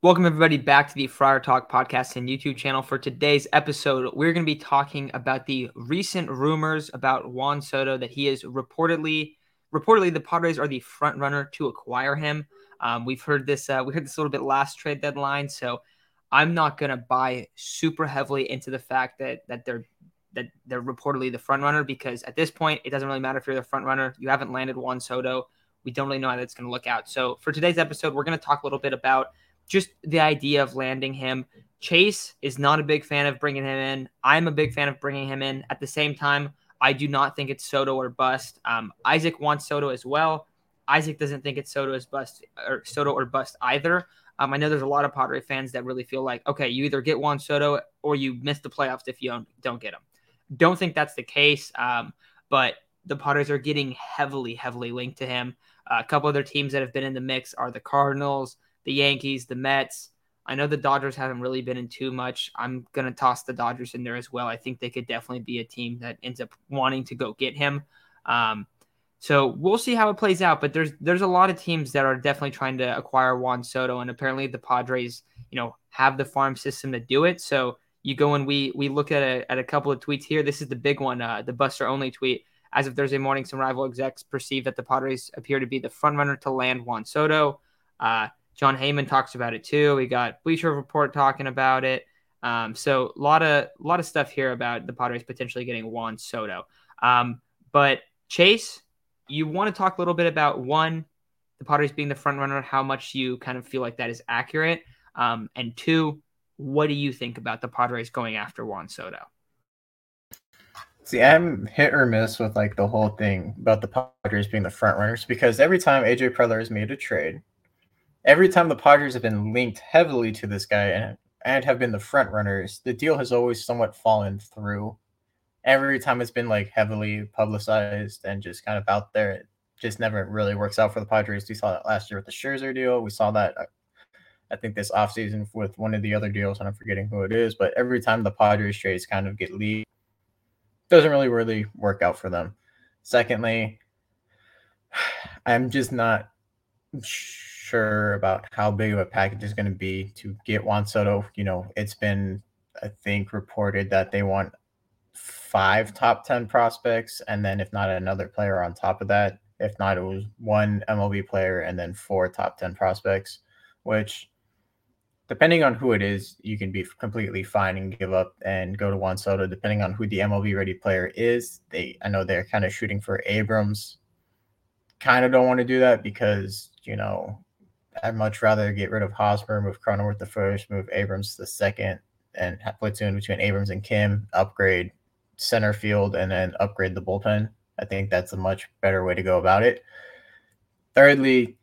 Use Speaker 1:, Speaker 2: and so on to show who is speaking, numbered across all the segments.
Speaker 1: Welcome, everybody, back to the Friar Talk podcast and YouTube channel. For today's episode, we're going to be talking about the recent rumors about Juan Soto that he is reportedly, reportedly, the Padres are the front runner to acquire him. Um, we've heard this, uh, we heard this a little bit last trade deadline, so I'm not going to buy super heavily into the fact that that they're that they're reportedly the front runner because at this point, it doesn't really matter if you're the front runner. You haven't landed Juan Soto. We don't really know how that's going to look out. So for today's episode, we're going to talk a little bit about just the idea of landing him. Chase is not a big fan of bringing him in. I'm a big fan of bringing him in. At the same time, I do not think it's Soto or bust. Um, Isaac wants Soto as well. Isaac doesn't think it's Soto as bust or Soto or bust either. Um, I know there's a lot of Padre fans that really feel like, okay, you either get Juan Soto or you miss the playoffs if you don't, don't get him. Don't think that's the case. Um, but the Padres are getting heavily, heavily linked to him. Uh, a couple other teams that have been in the mix are the Cardinals, the Yankees, the Mets. I know the Dodgers haven't really been in too much. I'm to toss the Dodgers in there as well. I think they could definitely be a team that ends up wanting to go get him. Um, so we'll see how it plays out. But there's there's a lot of teams that are definitely trying to acquire Juan Soto, and apparently the Padres, you know, have the farm system to do it. So you go and we we look at a, at a couple of tweets here. This is the big one, uh, the Buster Olney tweet. As of Thursday morning, some rival execs perceive that the Padres appear to be the front runner to land Juan Soto. Uh, Jon Heyman talks about it too. We got Bleacher Report talking about it. Um, so a lot of a lot of stuff here about the Padres potentially getting Juan Soto. Um, but Chase, you want to talk a little bit about one, the Padres being the front runner, how much you kind of feel like that is accurate, um, and two, what do you think about the Padres going after Juan Soto?
Speaker 2: See, I'm hit or miss with like the whole thing about the Padres being the front runners because every time AJ Preller has made a trade, every time the Padres have been linked heavily to this guy and and have been the front runners, the deal has always somewhat fallen through. Every time it's been like heavily publicized and just kind of out there, it just never really works out for the Padres. We saw that last year with the Scherzer deal. We saw that, uh, I think, this offseason with one of the other deals, and I'm forgetting who it is. But every time the Padres trades kind of get leaked, doesn't really really work out for them. Secondly, I'm just not sure about how big of a package is going to be to get Juan Soto. You know, it's been, I think, reported that they want five top 10 prospects, and then if not another player on top of that. If not, it was one MLB player and then four top 10 prospects, which, depending on who it is, you can be completely fine and give up and go to Juan Soto. Depending on who the MLB ready player is, they I know they're kind of shooting for Abrams. Kind of don't want to do that because you know I'd much rather get rid of Hosmer, move Cronenworth the first, move Abrams the second, and platoon between Abrams and Kim, upgrade center field, and then upgrade the bullpen. I think that's a much better way to go about it. Thirdly,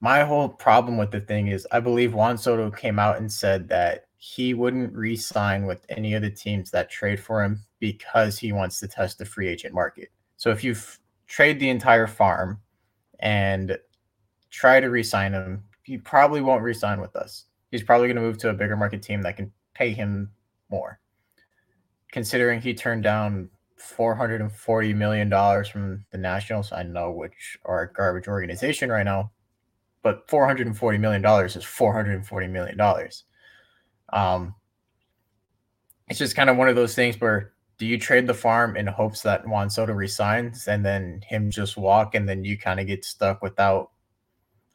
Speaker 2: my whole problem with the thing is I believe Juan Soto came out and said that he wouldn't re-sign with any of the teams that trade for him because he wants to test the free agent market. So if you trade the entire farm and try to re-sign him. He probably won't re-sign with us. He's probably going to move to a bigger market team that can pay him more. Considering he turned down 440 million dollars from the Nationals, I know which are a garbage organization right now, but 440 million dollars is 440 million dollars. Um, it's just kind of one of those things where do you trade the farm in hopes that Juan Soto resigns and then him just walk and then you kind of get stuck without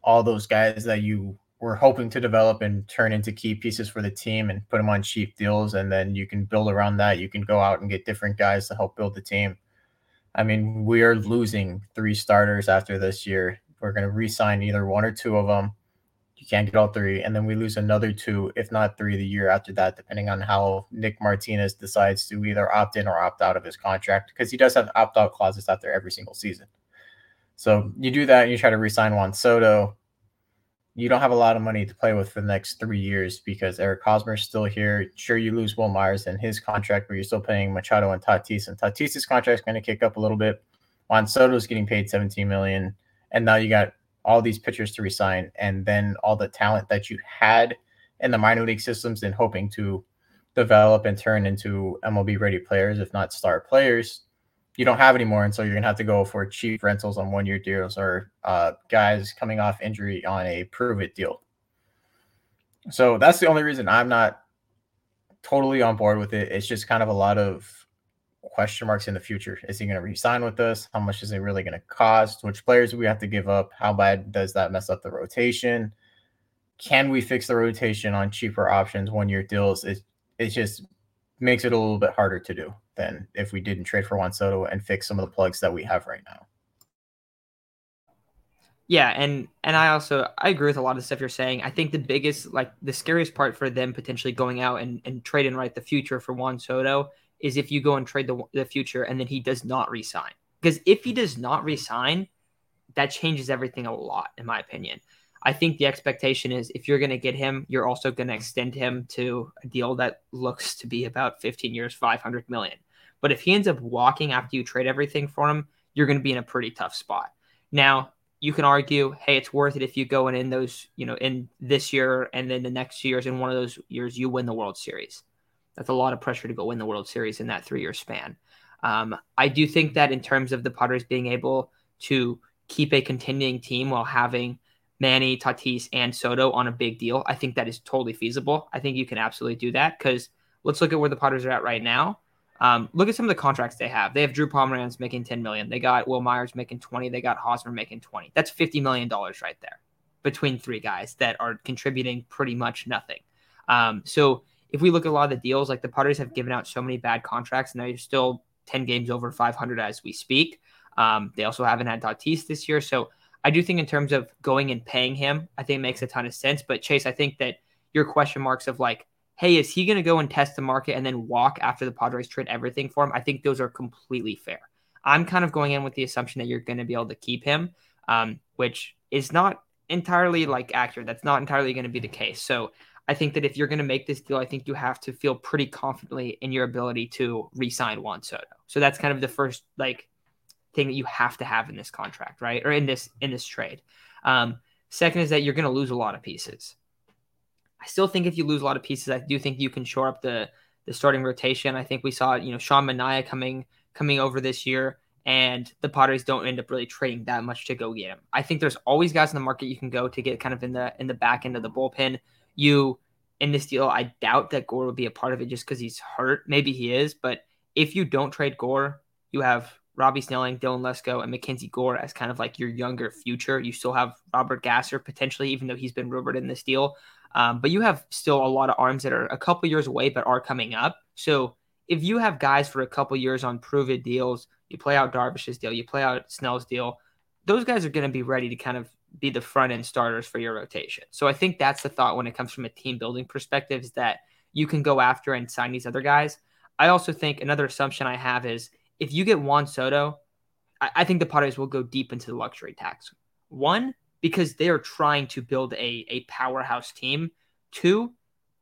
Speaker 2: all those guys that you were hoping to develop and turn into key pieces for the team and put them on cheap deals and then you can build around that. You can go out and get different guys to help build the team. I mean we are losing three starters after this year. We're going to re-sign either one or two of them you can't get all three and then we lose another two if not three the year after that depending on how nick martinez decides to either opt in or opt out of his contract because he does have opt-out clauses out there every single season. So you do that, and you try to re sign Juan Soto. You don't have a lot of money to play with for the next three years because Eric Hosmer's still here. Sure, you lose Wil Myers and his contract, but you're still paying Machado and Tatis, and Tatis's contract is going to kick up a little bit. Juan Soto's getting paid 17 million, and now you got all these pitchers to resign, and then all the talent that you had in the minor league systems and hoping to develop and turn into MLB ready players, if not star players you don't have anymore, and so you're gonna have to go for cheap rentals on one year deals or uh, guys coming off injury on a prove it deal. So that's the only reason I'm not totally on board with it. It's just kind of a lot of question marks in the future. Is he to resign with us? How much is it really to cost? Which players do we have to give up? How bad does that mess up the rotation? Can we fix the rotation on cheaper options, one year deals? It, it just makes it a little bit harder to do than if we didn't trade for Juan Soto and fix some of the plugs that we have right now.
Speaker 1: Yeah, and and I also I agree with a lot of the stuff you're saying. I think the biggest like the scariest part for them potentially going out and, and trading right the future for Juan Soto is if you go and trade the the future and then he does not resign. Because if he does not resign, that changes everything a lot, in my opinion. I think the expectation is if you're going to get him, you're also going to extend him to a deal that looks to be about 15 years, 500 million. But if he ends up walking after you trade everything for him, you're going to be in a pretty tough spot. Now, you can argue, hey, it's worth it if you go and in those, you know, in this year and then the next years, in one of those years, you win the World Series. That's a lot of pressure to go win the World Series in that three year span. Um, I do think that in terms of the Padres being able to keep a contending team while having Manny, Tatis, and Soto on a big deal, I think that is totally feasible. I think you can absolutely do that because let's look at where the Padres are at right now. Um, look at some of the contracts they have. They have Drew Pomeranz making 10 million. They got Wil Myers making 20. They got Hosmer making 20. That's 50 million dollars right there between three guys that are contributing pretty much nothing. Um, so if we look at a lot of the deals, like the Padres have given out so many bad contracts, and they're still 10 games over 500 as we speak. Um, they also haven't had Tatis this year. So I do think in terms of going and paying him, I think it makes a ton of sense. But Chase, I think that your question marks of like, hey, is he going to go and test the market and then walk after the Padres trade everything for him? I think those are completely fair. I'm kind of going in with the assumption that you're going to be able to keep him, um, which is not entirely like accurate. That's not entirely going to be the case. So I think that if you're going to make this deal, I think you have to feel pretty confidently in your ability to re-sign Juan Soto. So that's kind of the first like thing that you have to have in this contract, right? Or in this in this trade. Um, second is that you're going to lose a lot of pieces. I still think if you lose a lot of pieces, I do think you can shore up the the starting rotation. I think we saw you know Sean Manaea coming coming over this year, and the Padres don't end up really trading that much to go get him. I think there's always guys in the market you can go to get kind of in the in the back end of the bullpen. You in this deal, I doubt that Gore will be a part of it just because he's hurt. Maybe he is, but if you don't trade Gore, you have Robbie Snelling, Dylan Lesko, and Mackenzie Gore as kind of like your younger future. You still have Robert Gasser potentially, even though he's been rumored in this deal. Um, but you have still a lot of arms that are a couple years away, but are coming up. So if you have guys for a couple years on proven deals, you play out Darvish's deal, you play out Snell's deal, those guys are going to be ready to kind of be the front end starters for your rotation. So I think that's the thought when it comes from a team building perspective is that you can go after and sign these other guys. I also think another assumption I have is if you get Juan Soto, I, I think the Padres will go deep into the luxury tax. One, because they are trying to build a, a powerhouse team. Two,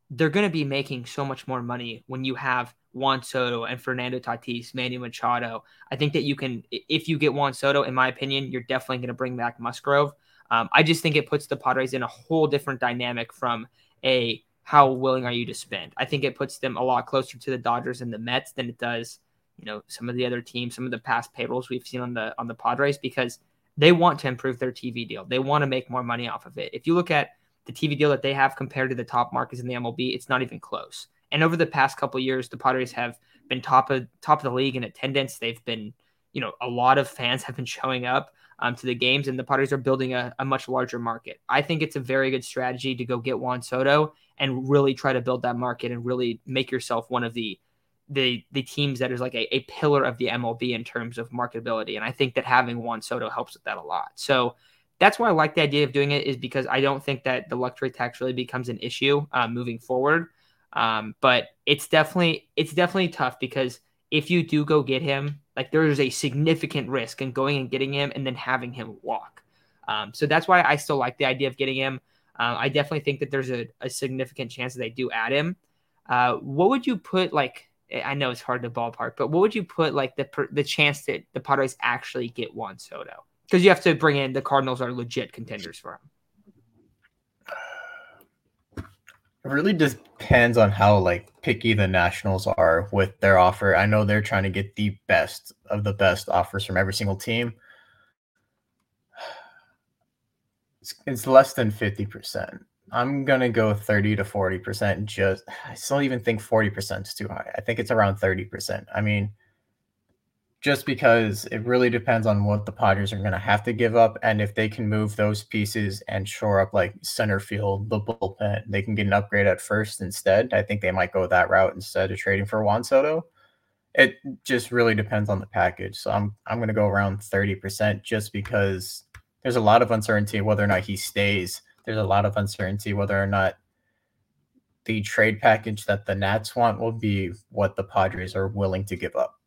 Speaker 1: they're going to be making so much more money when you have Juan Soto and Fernando Tatis, Manny Machado. I think that you can, if you get Juan Soto, in my opinion, you're definitely going to bring back Musgrove. Um, I just think it puts the Padres in a whole different dynamic from a how willing are you to spend. I think it puts them a lot closer to the Dodgers and the Mets than it does, you know, some of the other teams, some of the past payrolls we've seen on the on the Padres because they want to improve their TV deal. They want to make more money off of it. If you look at the TV deal that they have compared to the top markets in the MLB, it's not even close. And over the past couple years, the Padres have been top of top of the league in attendance. They've been, you know, a lot of fans have been showing up um, to the games, and the Padres are building a, a much larger market. I think it's a very good strategy to go get Juan Soto and really try to build that market and really make yourself one of the the the teams that is like a, a pillar of the MLB in terms of marketability. And I think that having Juan Soto helps with that a lot. So that's why I like the idea of doing it is because I don't think that the luxury tax really becomes an issue uh, moving forward. Um, but it's definitely it's definitely tough because if you do go get him, like there is a significant risk in going and getting him and then having him walk. Um, so that's why I still like the idea of getting him. Uh, I definitely think that there's a, a, significant chance that they do add him. Uh, what would you put like I know it's hard to ballpark, but what would you put like the the chance that the Padres actually get Juan Soto? Because you have to bring in the Cardinals are legit contenders for him.
Speaker 2: It really depends on how like picky the Nationals are with their offer. I know they're trying to get the best of the best offers from every single team. It's, it's less than 50%. I'm gonna go 30 to 40 percent. Just I still even think 40 percent is too high. I think it's around 30 percent. I mean, just because it really depends on what the Padres are gonna have to give up, and if they can move those pieces and shore up like center field, the bullpen, they can get an upgrade at first instead. I think they might go that route instead of trading for Juan Soto. It just really depends on the package. So I'm I'm gonna go around 30 percent just because there's a lot of uncertainty whether or not he stays there's a lot of uncertainty whether or not the trade package that the Nats want will be what the Padres are willing to give up.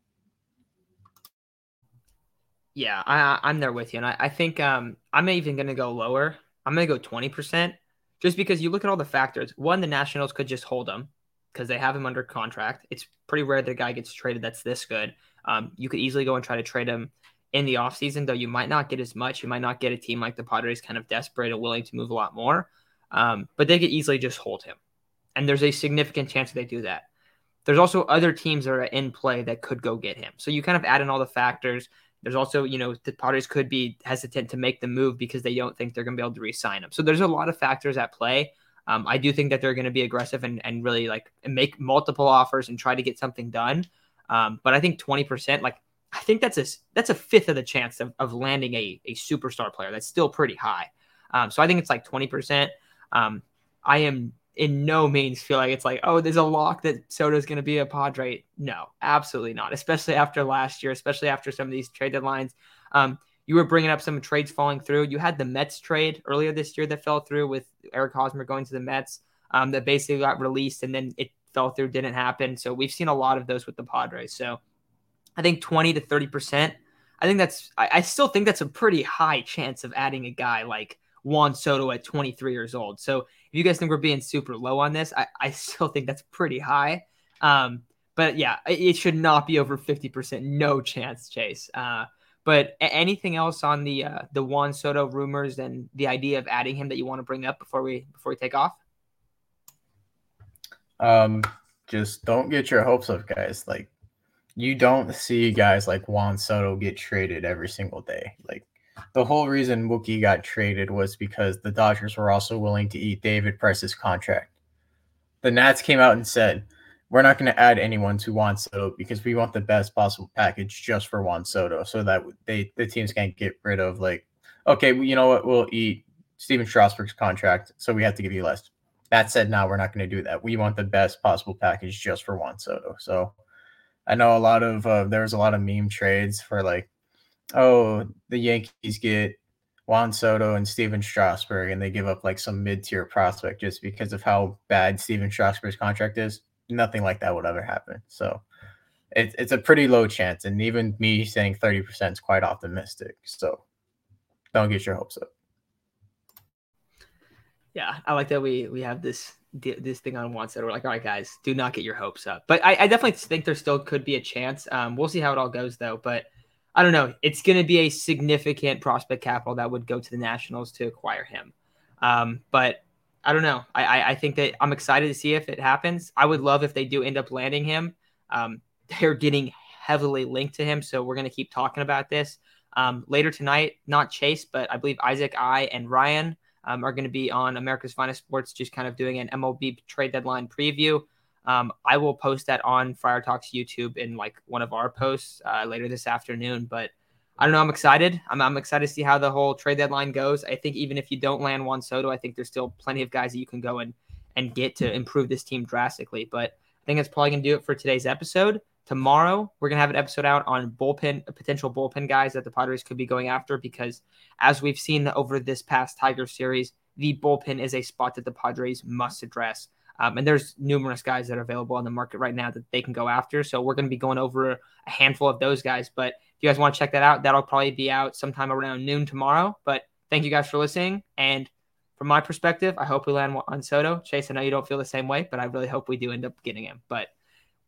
Speaker 1: Yeah, I, I'm there with you, and I, I think um, I'm even going to go lower. I'm going to go 20 percent, just because you look at all the factors. One, the Nationals could just hold him because they have him under contract. It's pretty rare that a guy gets traded that's this good. Um, you could easily go and try to trade him in the offseason, though you might not get as much. You might not get a team like the Padres kind of desperate and willing to move a lot more. Um, but they could easily just hold him. And there's a significant chance that they do that. There's also other teams that are in play that could go get him. So you kind of add in all the factors. There's also, you know, the Padres could be hesitant to make the move because they don't think they're going to be able to re-sign him. So there's a lot of factors at play. Um, I do think that they're going to be aggressive and, and really like make multiple offers and try to get something done. Um, but I think 20%, like I think that's a that's a fifth of the chance of, of landing a, a superstar player. That's still pretty high. Um, so I think it's like 20%. Um, I am in no means feel like it's like, oh, there's a lock that Soto's going to be a Padre. No, absolutely not. Especially after last year, especially after some of these trade deadlines. Um, you were bringing up some trades falling through. You had the Mets trade earlier this year that fell through with Eric Hosmer going to the Mets um, that basically got released and then it fell through, didn't happen. So we've seen a lot of those with the Padres. So I think 20 to 30%. I think that's, I, I, still think that's a pretty high chance of adding a guy like Juan Soto at 23 years old. So if you guys think we're being super low on this, I, I still think that's pretty high. Um, but yeah, it should not be over 50%. No chance, Chase. Uh, but anything else on the uh, the Juan Soto rumors and the idea of adding him that you want to bring up before we before we take off?
Speaker 2: Um, just don't get your hopes up, guys. Like you don't see guys like Juan Soto get traded every single day. Like the whole reason Mookie got traded was because the Dodgers were also willing to eat David Price's contract. The Nats came out and said, "We're not going to add anyone to Juan Soto because we want the best possible package just for Juan Soto, so that they the teams can't get rid of like, okay, you know what, we'll eat Stephen Strasburg's contract, so we have to give you less." That said, now we're not going to do that. We want the best possible package just for Juan Soto. So I know a lot of uh, there was a lot of meme trades for like, oh, the Yankees get Juan Soto and Stephen Strasburg, and they give up like some mid tier prospect just because of how bad Stephen Strasburg's contract is. Nothing like that would ever happen. So it's it's a pretty low chance, and even me saying thirty percent is quite optimistic. So don't get your hopes up.
Speaker 1: Yeah, I like that we we have this this thing on one that we're like, all right, guys, do not get your hopes up. But I, I definitely think there still could be a chance. Um, we'll see how it all goes though. But I don't know. It's going to be a significant prospect capital that would go to the Nationals to acquire him. Um, but I don't know. I, I, I think that I'm excited to see if it happens. I would love if they do end up landing him. Um, they're getting heavily linked to him, so we're going to keep talking about this um, later tonight. Not Chase, but I believe Isaac, I, and Ryan um, are going to be on America's Finest Sports, just kind of doing an MLB trade deadline preview. Um, I will post that on Friar Talks YouTube in like one of our posts uh, later this afternoon. But I don't know. I'm excited. I'm, I'm excited to see how the whole trade deadline goes. I think even if you don't land Juan Soto, I think there's still plenty of guys that you can go and and get to improve this team drastically. But I think that's probably going to do it for today's episode. Tomorrow, we're going to have an episode out on bullpen, potential bullpen guys that the Padres could be going after because, as we've seen over this past Tiger series, the bullpen is a spot that the Padres must address. Um, and there's numerous guys that are available on the market right now that they can go after. So we're going to be going over a handful of those guys. But if you guys want to check that out, that'll probably be out sometime around noon tomorrow. But thank you guys for listening. And from my perspective, I hope we land on Soto. Chase, I know you don't feel the same way, but I really hope we do end up getting him. But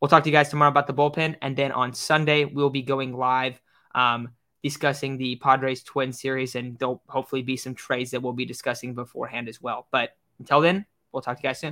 Speaker 1: We'll talk to you guys tomorrow about the bullpen. And then on Sunday, we'll be going live um, discussing the Padres Twin Series. And there'll hopefully be some trades that we'll be discussing beforehand as well. But until then, we'll talk to you guys soon.